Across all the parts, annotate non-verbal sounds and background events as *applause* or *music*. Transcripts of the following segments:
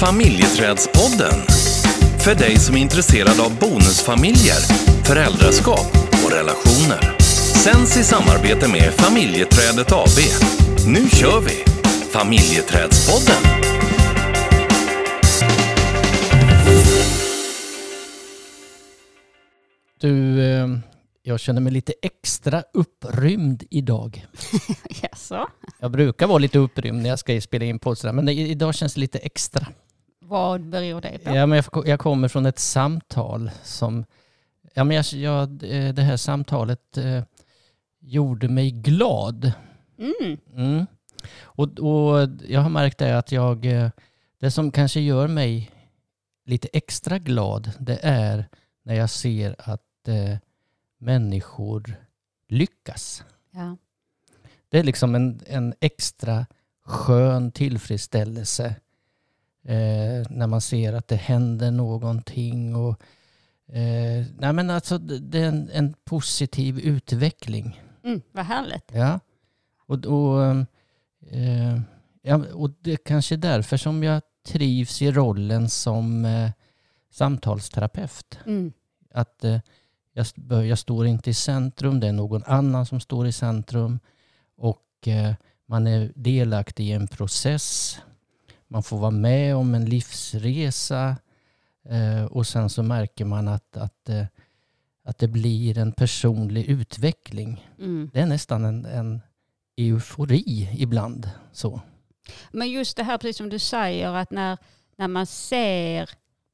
Familjeträdspodden. För dig som är intresserad av bonusfamiljer, föräldraskap och relationer. Sänds i samarbete med Familjeträdet AB. Nu kör vi! Familjeträdspodden. Du, eh, jag känner mig lite extra upprymd idag. *laughs* Jaså? Jag brukar vara lite upprymd när jag ska spela in podd men idag känns det lite extra. Vad beror det på? Ja, men jag, jag kommer från ett samtal som... Ja, men jag, jag, eh, det här samtalet eh, gjorde mig glad. Mm. Mm. Och, och jag har märkt det att jag... eh, Det som kanske gör mig lite extra glad, det är när jag ser att eh, människor lyckas. Ja. Det är liksom en, en extra skön tillfredsställelse eh, när man ser att det händer någonting. Och, eh, nej men alltså, det är en, en positiv utveckling. Mm, vad härligt. Ja. Och, och, eh, ja, och det är kanske är därför som jag trivs i rollen som eh, samtalsterapeut. Mm. Att eh, jag, jag står inte i centrum, det är någon annan som står i centrum. Och eh, man är delaktig i en process. Man får vara med om en livsresa. Eh, och sen så märker man att, att, eh, att det blir en personlig utveckling. Mm. Det är nästan en, en eufori ibland. Så. Men just det här, precis som du säger, att när, när man ser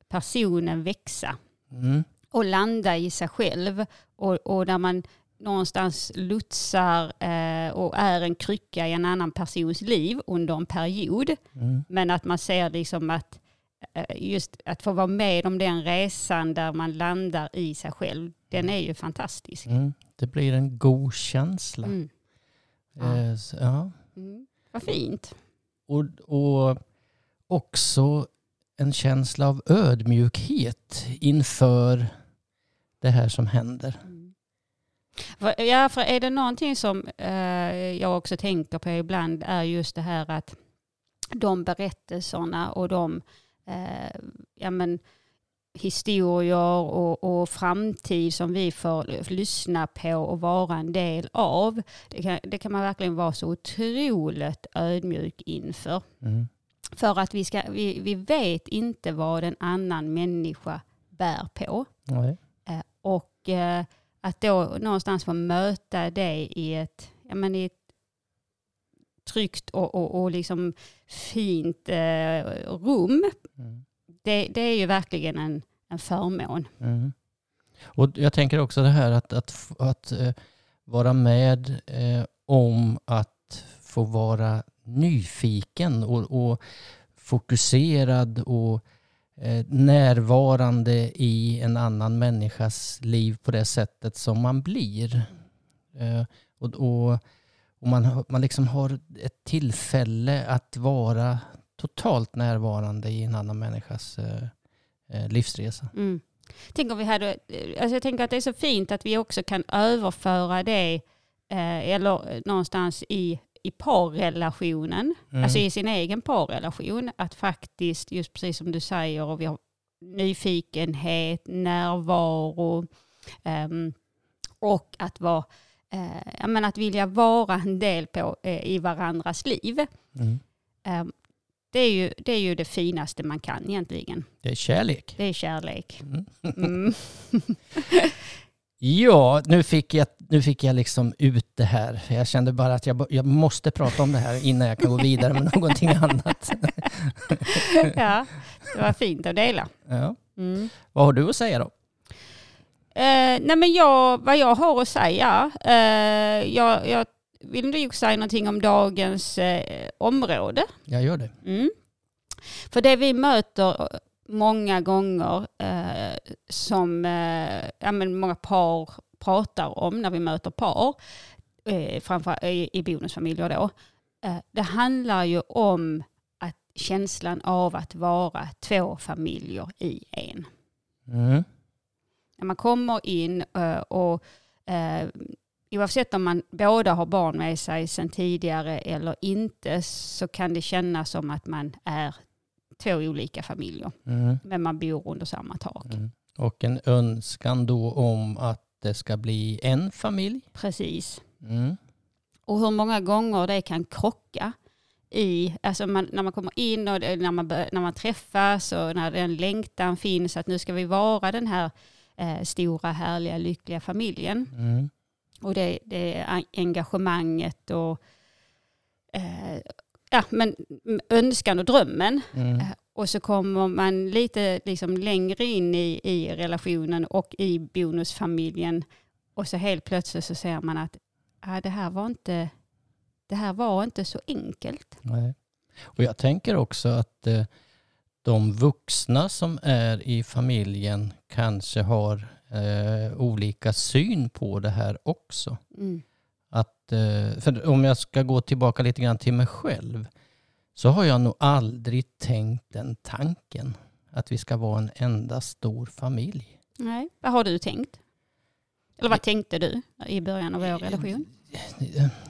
personen växa Mm. och landa i sig själv och, och när man någonstans lotsar eh, och är en krycka i en annan persons liv under en period. Mm. Men att man ser liksom att eh, just att få vara med om den resan där man landar i sig själv, den är ju fantastisk. Mm. Det blir en god känsla. Mm. Ja. Eh, så, ja. Mm. Vad fint. Och, och också en känsla av ödmjukhet inför det här som händer. Ja, för är det någonting som eh, jag också tänker på ibland är just det här att de berättelserna och de eh, ja, men, historier och, och framtid som vi får lyssna på och vara en del av. Det kan, det kan man verkligen vara så otroligt ödmjuk inför. Mm. För att vi, ska, vi, vi vet inte vad en annan människa bär på. Eh, Och eh, att då någonstans få möta det i ett, ja, men i ett tryggt och, och, och liksom fint eh, rum, Mm. det, det är ju verkligen en, en förmån. Mm. Och jag tänker också det här att, att, f- att eh, vara med eh, om att få vara nyfiken och, och fokuserad och Eh, närvarande i en annan människas liv på det sättet som man blir. Eh, och, och, och man, har- man liksom har ett tillfälle att vara totalt närvarande i en annan människas eh, livsresa. Mm. Tänk om vi hade, alltså jag tänker att det är så fint att vi också kan överföra det eh, eller någonstans i, i parrelationen, Mm. alltså i sin egen parrelation, att faktiskt, just precis som du säger, och vi har nyfikenhet, närvaro ehm, och att vara eh, ja, men att vilja vara en del på, eh, i varandras liv. Mm. Ehm, det, är ju, det är ju det finaste man kan egentligen. Det är kärlek. Det är kärlek. Mm. *laughs* *laughs* Ja, nu fick, jag, nu fick jag liksom ut det här. Jag kände bara att jag, jag måste prata om det här innan jag kan gå vidare med *laughs* någonting annat. *laughs* ja, det var fint att dela. Ja. Mm. Vad har du att säga då? Eh, nej men jag, vad jag har att säga, eh, jag, jag vill du säga någonting om dagens eh, område? Jag gör det. Mm. För det vi möter många gånger eh, som eh, ja, men många par pratar om när vi möter par, eh, framför, i, i bonusfamiljer då, eh, det handlar ju om att känslan av att vara två familjer i en. Mm. När man kommer in eh, och eh, oavsett om man båda har barn med sig sedan tidigare eller inte så kan det kännas som att man är två olika familjer. Mm. Men man bor under samma tak. Mm. Och en önskan då om att det ska bli en familj. Precis. Mm. Och hur många gånger det kan krocka i, alltså man, när man kommer in och när, man, när man träffas och när den längtan finns att nu ska vi vara den här eh, stora, härliga, lyckliga familjen. Mm. Och det, det engagemanget och eh, ja, men önskan och drömmen. Mm. Eh, Och så kommer man lite liksom längre in i, i relationen och i bonusfamiljen. Och så helt plötsligt så ser man att ah, det, här var inte, det här var inte så enkelt. Nej. Och jag tänker också att eh, de vuxna som är i familjen kanske har eh, olika syn på det här också. Mm. Att, eh, för om jag ska gå tillbaka lite grann till mig själv så har jag nog aldrig tänkt den tanken att vi ska vara en enda stor familj. Nej. Vad har du tänkt? Eller vad tänkte du i början av vår relation?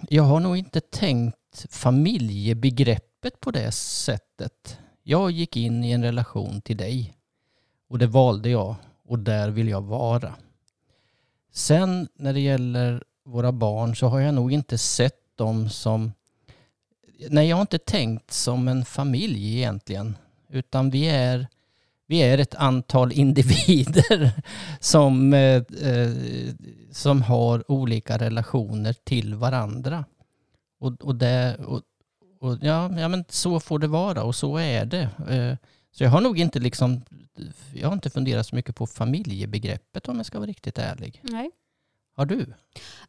Jag har nog inte tänkt familjebegreppet på det sättet. Jag gick in i en relation till dig och det valde jag och där vill jag vara. Sen när det gäller våra barn så har jag nog inte sett dem som... Nej, jag har inte tänkt som en familj egentligen. Utan vi är, vi är ett antal *laughs* individer som, eh, eh, som har olika relationer till varandra. Och, och, det, och, och ja, ja, men så får det vara och så är det. Eh, så jag har nog inte liksom, jag har inte funderat så mycket på familjebegreppet om jag ska vara riktigt ärlig. Nej. Har du?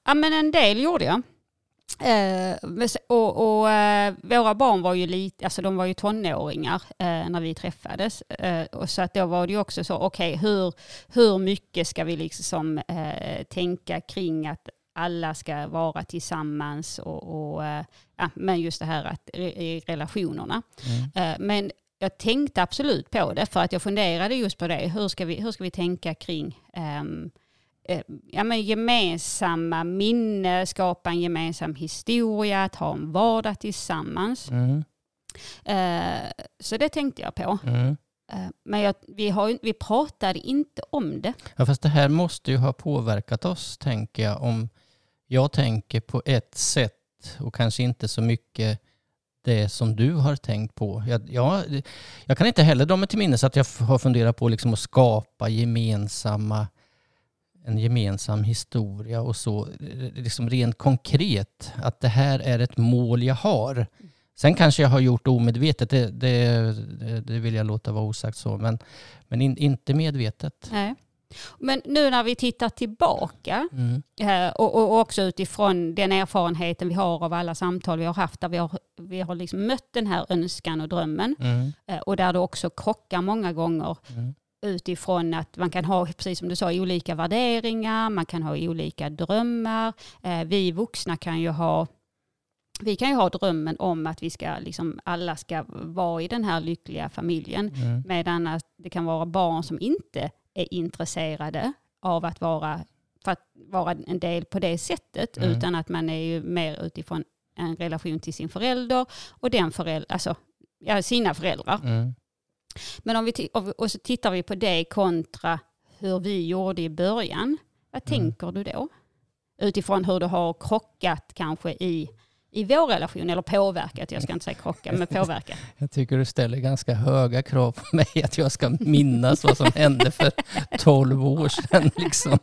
Ja men en del gjorde jag. Eh, och och eh, våra barn var ju lite, alltså de var ju tonåringar eh, när vi träffades. Eh, och så att då var det ju också så, okej hur, hur mycket ska vi liksom eh, tänka kring att alla ska vara tillsammans och, och eh, ja, men just det här att i relationerna. Mm. Men jag tänkte absolut på det för att jag funderade just på det. Hur ska vi, hur ska vi tänka kring eh, ja, men gemensamma minne, skapa en gemensam historia, att ha en vardag tillsammans. Mm. Eh, så det tänkte jag på. Mm. Eh, men jag, vi, har, vi pratade inte om det. Ja, fast det här måste ju ha påverkat oss, tänker jag. Om jag tänker på ett sätt och kanske inte så mycket det som du har tänkt på. Jag, jag, jag kan inte heller dra mig till minnes att jag har funderat på liksom att skapa gemensamma en gemensam historia och så. Liksom rent konkret, att det här är ett mål jag har. Sen kanske jag har gjort det omedvetet, det, det, det- vill jag låta vara osagt så, men, men in, inte medvetet. Nej. Men nu när vi tittar tillbaka Mm. Eh, och, och också utifrån den erfarenheten vi har av alla samtal vi har haft där vi har, vi har liksom mött den här önskan och drömmen Mm. eh, och där det också krockar många gånger Mm. Utifrån att man kan ha, precis som du sa, olika värderingar, man kan ha olika drömmar. Eh, Vi vuxna kan ju ha vi kan ju ha drömmen om att vi ska, liksom, alla ska vara i den här lyckliga familjen. Mm. Medan att det kan vara barn som inte är intresserade av att vara, för att vara en del på det sättet. Mm. Utan att man är ju mer utifrån en relation till sin förälder och den förälder, alltså, ja, sina föräldrar. Mm. Men om vi och så tittar vi på det kontra hur vi gjorde i början. Vad Mm. tänker du då? Utifrån hur det har krockat kanske i, i vår relation, eller påverkat, jag ska inte säga krocka, men påverkat. *laughs* Jag tycker du ställer ganska höga krav på mig att jag ska minnas vad som hände för 12 år sedan. *laughs* Liksom.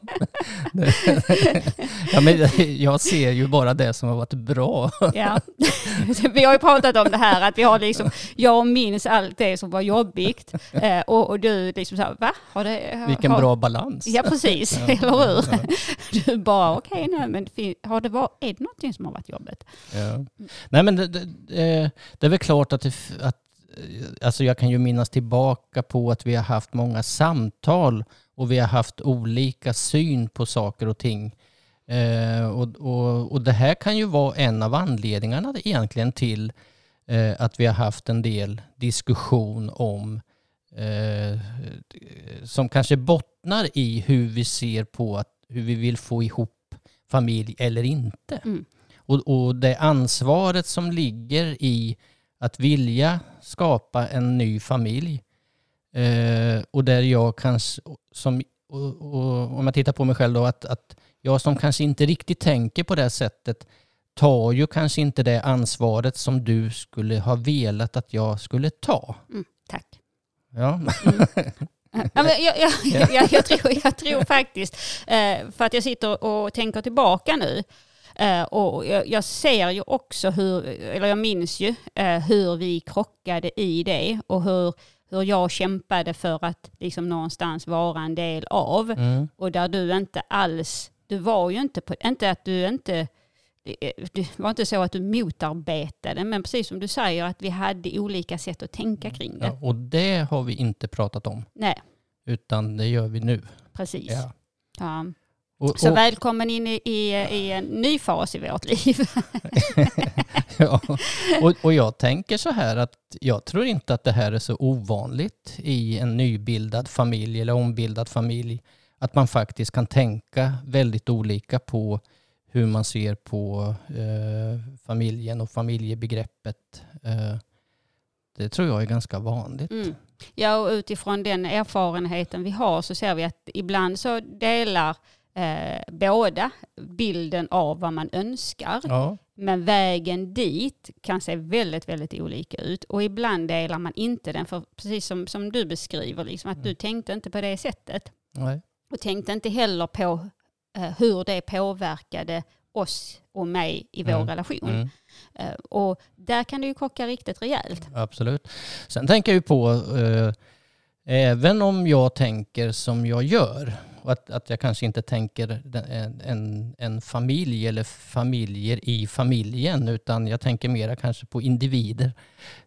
Ja, men jag ser ju bara det som har varit bra. Ja. *laughs* vi har ju pratat om det här att vi har liksom, jag minns allt det som var jobbigt eh, och, och du liksom så här, va? Har det, har, Vilken bra balans. Ja precis, Ja, eller hur? ja, Du bara, okej nej men fin- har det var, är det någonting som har varit jobbigt? Ja. Eh, nej men det, det, eh, det är väl klart att, det, att eh, alltså jag kan ju minnas tillbaka på att vi har haft många samtal och vi har haft olika syn på saker och ting. Eh, och, och, och det här kan ju vara en av anledningarna egentligen till eh, att vi har haft en del diskussion om eh, som kanske bottnar i hur vi ser på att, hur vi vill få ihop familj eller inte. Mm. Och, och det ansvaret som ligger i att vilja skapa en ny familj eh, och där jag kanske, som, och, och, om jag tittar på mig själv då, att, att jag som kanske inte riktigt tänker på det sättet tar ju kanske inte det ansvaret som du skulle ha velat att jag skulle ta. Mm, tack. Ja. Mm. Ja, men jag, jag, jag, jag, tror, jag tror faktiskt, eh, för att jag sitter och tänker tillbaka nu, och jag, ser ju också hur, eller jag minns ju eh, hur vi krockade i det och hur, hur jag kämpade för att liksom någonstans vara en del av. Mm. Och där du inte alls, du var ju inte på, inte att du inte det var inte så att du motarbetade, men precis som du säger att vi hade olika sätt att tänka mm. kring det. Ja, och det har vi inte pratat om. Nej. Utan det gör vi nu. Precis. Ja. ja. Och, så och, välkommen in i, i, i, en ny fas i vårt liv. *laughs* ja, och, och jag tänker så här att jag tror inte att det här är så ovanligt i en nybildad familj eller ombildad familj. Att man faktiskt kan tänka väldigt olika på hur man ser på eh, familjen och familjebegreppet. Eh, det tror jag är ganska vanligt. Mm. Ja, och utifrån den erfarenheten vi har så ser vi att ibland så delar eh, båda bilden av vad man önskar. Ja. Men vägen dit kan se väldigt, väldigt olika ut. Och ibland delar man inte den, för precis som, som du beskriver, liksom, att mm. du tänkte inte på det sättet. Nej. Och tänkte inte heller på Eh, hur det påverkade oss och mig i vår mm. relation. Mm. Eh, och där kan det ju krocka riktigt rejält. Absolut. Sen tänker jag på, eh, även om jag tänker som jag gör, och att, att jag kanske inte tänker en, en, en, familj eller familjer i familjen, utan jag tänker mera kanske på individer,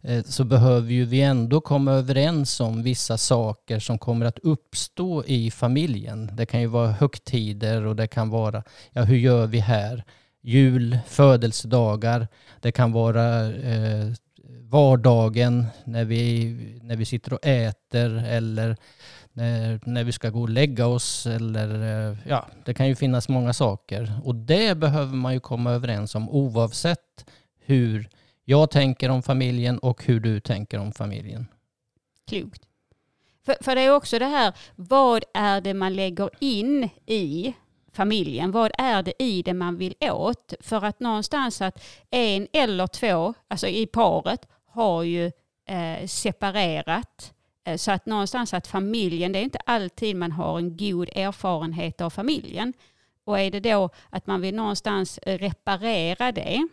eh, så behöver ju vi ändå komma överens om vissa saker som kommer att uppstå i familjen. Det kan ju vara högtider och det kan vara, ja hur gör vi här? Jul, födelsedagar, det kan vara eh, vardagen när vi, när vi sitter och äter eller när, när vi ska gå och lägga oss eller eh, ja, det kan ju finnas många saker. Och det behöver man ju komma överens om oavsett hur jag tänker om familjen och hur du tänker om familjen. Klokt. För, för det är också det här, vad är det man lägger in i familjen? Vad är det i det man vill åt? För att någonstans att en eller två, alltså i paret, har ju eh, separerat Eh, så att någonstans att familjen, det är inte alltid man har en god erfarenhet av familjen. Och är det då att man vill någonstans reparera det,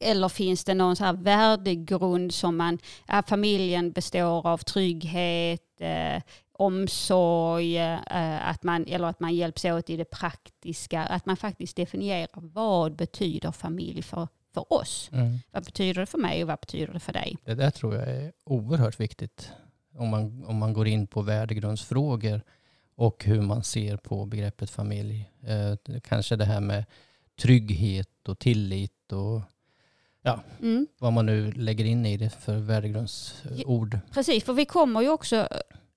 eller finns det någon så här värdegrund som man, ja, familjen består av trygghet, eh, omsorg, eh, att man, eller att man hjälps åt i det praktiska, att man faktiskt definierar vad betyder familj för, för oss? Mm. Vad betyder det för mig och vad betyder det för dig? Det där tror jag är oerhört viktigt om man, om man går in på värdegrundsfrågor och hur man ser på begreppet familj. Eh, kanske det här med trygghet och tillit och ja, mm. vad man nu lägger in i det för värdegrundsord. Precis, för vi kommer ju också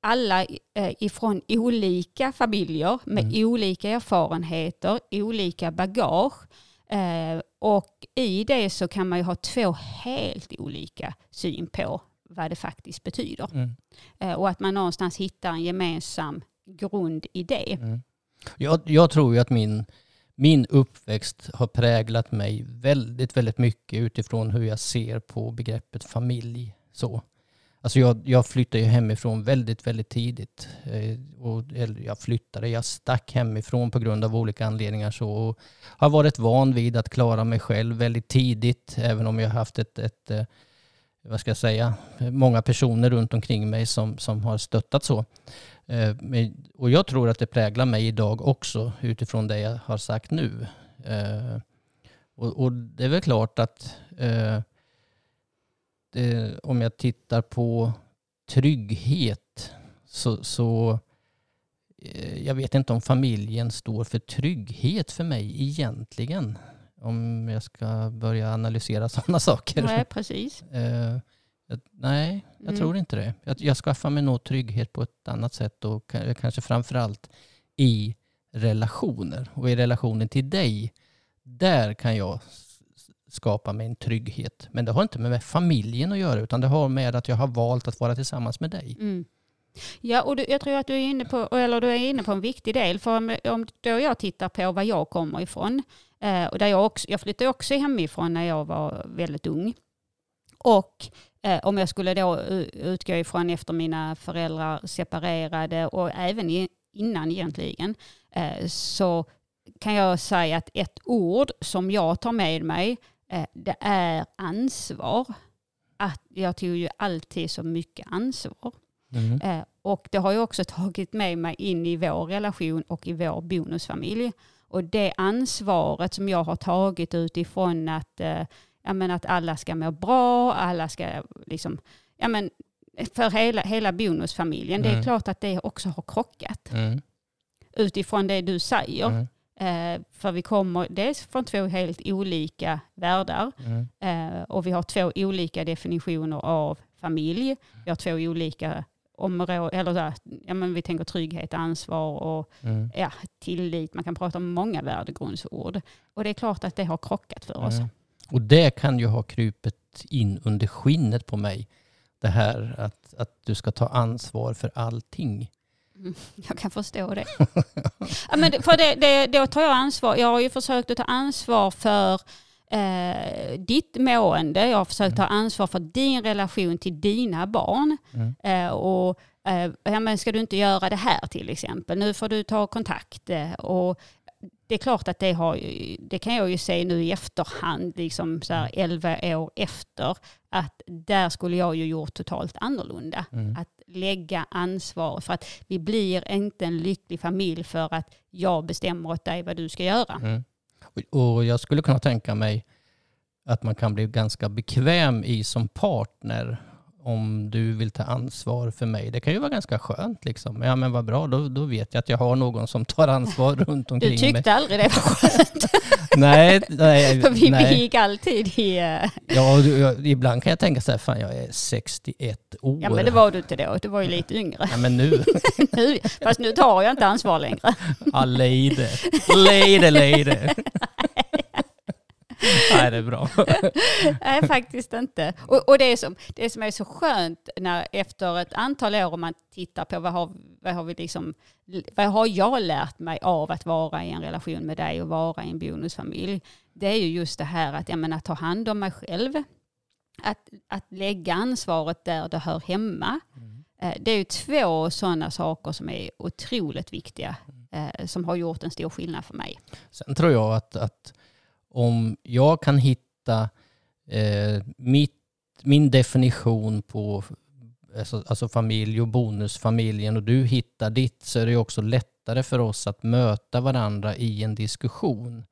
alla eh, ifrån olika familjer med mm. olika erfarenheter, olika bagage. Eh, och i det så kan man ju ha två helt olika syn på vad det faktiskt betyder. Mm. Eh, och att man någonstans hittar en gemensam grund i det. Mm. Jag, jag, tror ju att min, min uppväxt har präglat mig väldigt, väldigt mycket utifrån hur jag ser på begreppet familj. Så. Alltså jag, jag flyttade ju hemifrån väldigt, väldigt tidigt. Eh, och, jag flyttade, jag stack hemifrån på grund av olika anledningar. Så, och har varit van vid att klara mig själv väldigt tidigt, även om jag haft ett, ett, ett vad ska jag säga, många personer runt omkring mig som, som har stöttat så. Eh, och jag tror att det präglar mig idag också utifrån det jag har sagt nu. Eh, och, och det är väl klart att eh, det, om jag tittar på trygghet så, så jag vet inte om familjen står för trygghet för mig egentligen om jag ska börja analysera *laughs* sådana saker. Nej, precis. Uh, nej, jag mm. tror inte det. Jag, jag skaffar mig nog trygghet på ett annat sätt och kanske framförallt i relationer. Och i relationen till dig, där kan jag skapa mig en trygghet. Men det har inte med familjen att göra utan det har med att jag har valt att vara tillsammans med dig. Mm. Ja, och du, jag tror att du är, inne på, eller du är inne på en viktig del. För om, om då jag tittar på var jag kommer ifrån, eh, och där jag, också, jag flyttade också hemifrån när jag var väldigt ung. Och eh, om jag skulle då utgå ifrån efter mina föräldrar separerade och även i, innan egentligen, eh, så kan jag säga att ett ord som jag tar med mig, eh, det är ansvar. Att jag tog ju alltid så mycket ansvar. Mm. Eh, och det har jag också tagit med mig in i vår relation och i vår bonusfamilj. Och det ansvaret som jag har tagit utifrån att, eh, ja, men att alla ska må bra, alla ska liksom, ja, men för hela, hela bonusfamiljen. Mm. Det är mm. klart att det också har krockat. Mm. Utifrån det du säger. Mm. Eh, för vi kommer dels från två helt olika världar mm. eh, och vi har två olika definitioner av familj. Vi har två olika områden, eller där, ja, men vi tänker trygghet, ansvar och mm. ja, tillit. Man kan prata om många värdegrundsord. Och det är klart att det har krockat för oss. Mm. Och det kan ju ha krupit in under skinnet på mig. Det här att, att du ska ta ansvar för allting. Mm, jag kan förstå det. *laughs* ja, men för det, det, då tar jag ansvar. Jag har ju försökt att ta ansvar för eh, ditt mående. Jag har försökt ta ansvar för din relation till dina barn. Mm. Eh, och eh, ja, men ska du inte göra det här till exempel? Nu får du ta kontakt. Eh, och det är klart att det, har, det kan jag ju se nu i efterhand, liksom så här 11 år efter, att där skulle jag ju gjort totalt annorlunda. Mm. Att lägga ansvar, för att vi blir inte en lycklig familj för att jag bestämmer åt dig vad du ska göra. Mm. Och jag skulle kunna tänka mig att man kan bli ganska bekväm i som partner om du vill ta ansvar för mig. Det kan ju vara ganska skönt liksom. Ja men vad bra, då, då vet jag att jag har någon som tar ansvar *laughs* runt omkring mig. Du tyckte mig. aldrig det var skönt? *laughs* nej, nej. *laughs* För vi nej. gick alltid i... Uh... Ja, ibland kan jag tänka så här, fan jag är 61 år. Ja men det var du inte då, du var ju lite yngre. Ja men nu. nu fast nu tar jag inte ansvar längre. ja, lejde. Lejde, lejde. Nej, det är bra. *laughs* Nej, faktiskt inte. Och, och, det, som, det som är så skönt när efter ett antal år om man tittar på vad har, vad har vi liksom, vad har jag lärt mig av att vara i en relation med dig och vara i en bonusfamilj? Det är ju just det här att, jag menar, ta hand om mig själv. Att, att lägga ansvaret där det hör hemma. Mm. Eh, det är ju två sådana saker som är otroligt viktiga, eh, som har gjort en stor skillnad för mig. Sen tror jag att, att om jag kan hitta eh, mitt, min definition på alltså, alltså, familj och bonusfamiljen och du hittar ditt så är det också lättare för oss att möta varandra i en diskussion.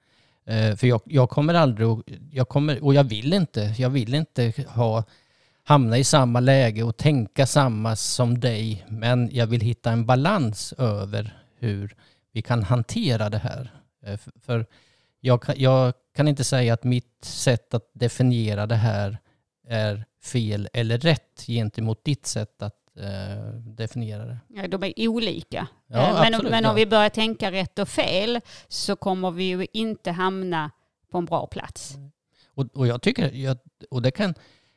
Eh, för jag, jag, kommer aldrig, jag kommer, och jag vill inte, jag vill inte ha, hamna i samma läge och tänka samma som dig, men jag vill hitta en balans över hur vi kan hantera det här. Eh, för, för jag, jag kan inte säga att mitt sätt att definiera det här är fel eller rätt gentemot ditt sätt att eh, definiera det. Ja, de är olika. Ja, eh, men, absolut, men om vi börjar tänka rätt och fel så kommer vi ju inte hamna på en bra plats. Och, och jag tycker, jag, och det kan,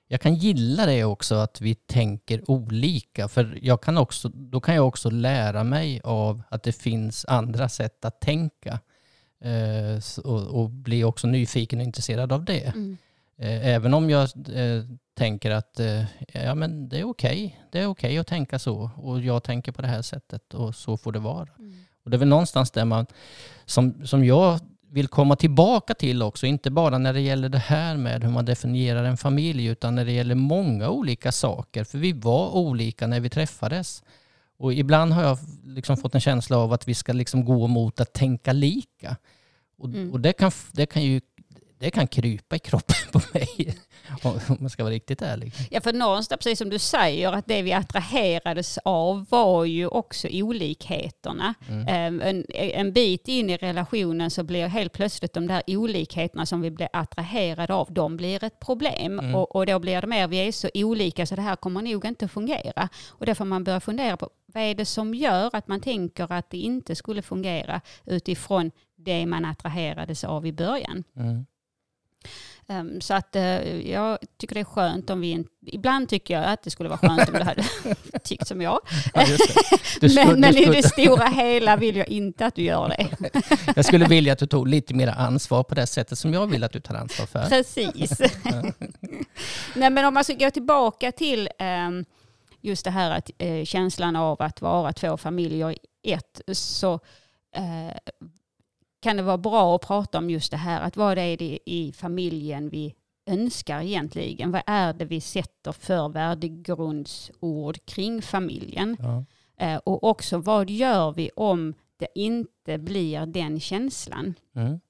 jag kan gilla det också att vi tänker olika. För jag kan också, då kan jag också lära mig av att det finns andra sätt att tänka. Eh, och, och bli också nyfiken och intresserad av det. Mm. Eh, även om jag eh, tänker att ja, men det är okej. Okay. Det är okej okay att tänka så och jag tänker på det här sättet och så får det vara. Mm. Och det är väl någonstans där man, som, som jag vill komma tillbaka till också, inte bara när det gäller det här med hur man definierar en familj, utan när det gäller många olika saker. För vi var olika när vi träffades. Och ibland har jag liksom fått en känsla av att vi ska liksom gå mot att tänka lika. Och, mm. och det, kan, det, kan ju, det kan krypa i kroppen *laughs* på mig, om man ska vara riktigt ärlig. Ja, för någonstans, precis som du säger, att det vi attraherades av var ju också olikheterna. Mm. Ehm, en, en bit in i relationen så blir helt plötsligt de där olikheterna som vi blir attraherade av, de blir ett problem. Mm. Och, och då blir det mer, vi är så olika så det här kommer nog inte fungera. Och då får man börja fundera på, vad är det som gör att man tänker att det inte skulle fungera utifrån det man attraherades av i början? Mm. Um, så att uh, jag tycker det är skönt om vi inte... Ibland tycker jag att det skulle vara skönt om du hade *laughs* tyckt som jag. Ja, *laughs* skulle, men, men i det stora hela vill jag inte att du gör det. *laughs* jag skulle vilja att du tog lite mer ansvar på det sättet som jag vill att du tar ansvar för. Precis. Nej men om man ska gå tillbaka till um, just det här att uh, känslan av att vara två familjer i ett så uh, kan det vara bra att prata om just det här, att vad är det i familjen vi önskar egentligen? Vad är det vi sätter för värdegrundsord kring familjen? Ja. Eh, och också vad gör vi om det inte blir den känslan? Mm.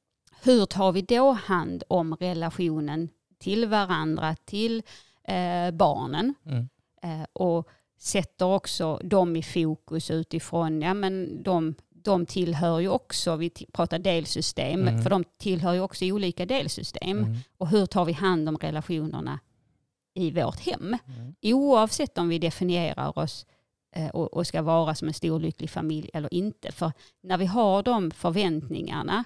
Hur tar vi då hand om relationen till varandra, till eh, barnen? Mm. Eh, och sätter också dem i fokus utifrån ja, men de de tillhör ju också, vi pratar delsystem, mm. för de tillhör ju också olika delsystem. Mm. Och hur tar vi hand om relationerna i vårt hem? Mm. Oavsett om vi definierar oss eh, och, och, ska vara som en stor lycklig familj eller inte. För när vi har de förväntningarna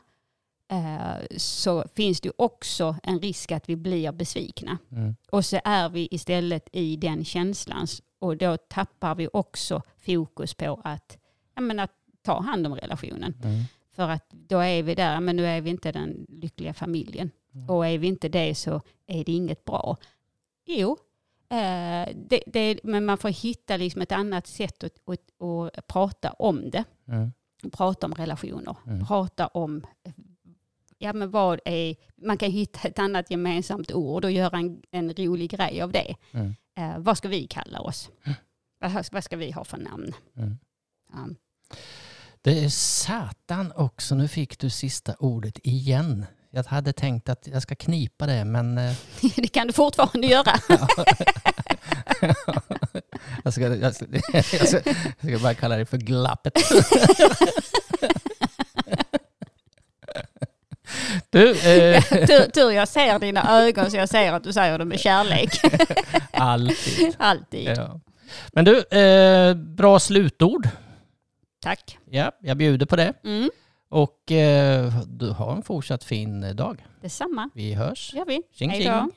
så finns det också en risk att vi blir besvikna. Mm. Och så är vi istället i den känslan och då tappar vi också fokus på att, ja, men att ta hand om relationen. Mm. För att då är vi där, men nu är vi inte den lyckliga familjen. Mm. Och är vi inte det så är det inget bra. Jo, eh, det, det, men man får hitta liksom ett annat sätt att, att, att prata om det. Mm. Prata om relationer. Mm. Prata om ja, men vad är, man kan hitta ett annat gemensamt ord och göra en, en rolig grej av det. Mm. Eh, vad ska vi kalla oss? Mm. Vad, ska vi ha för namn? Mm. Ja. Det är satan också, nu fick du sista ordet igen. Jag hade tänkt att jag ska knipa det, men... Eh, *laughs* det kan du fortfarande göra. *laughs* jag, ska, jag, ska, jag ska bara kalla det för glappet. *laughs* Du, *laughs* eh... tur, tur jag ser dina ögon så jag ser att du säger det med kärlek. *laughs* Alltid. Alltid. Ja. Men du, eh, bra slutord. Tack. Ja, jag bjuder på det. Mm. Och eh, du har en fortsatt fin dag. Detsamma. Vi hörs. gör vi. Tjing, Hej då.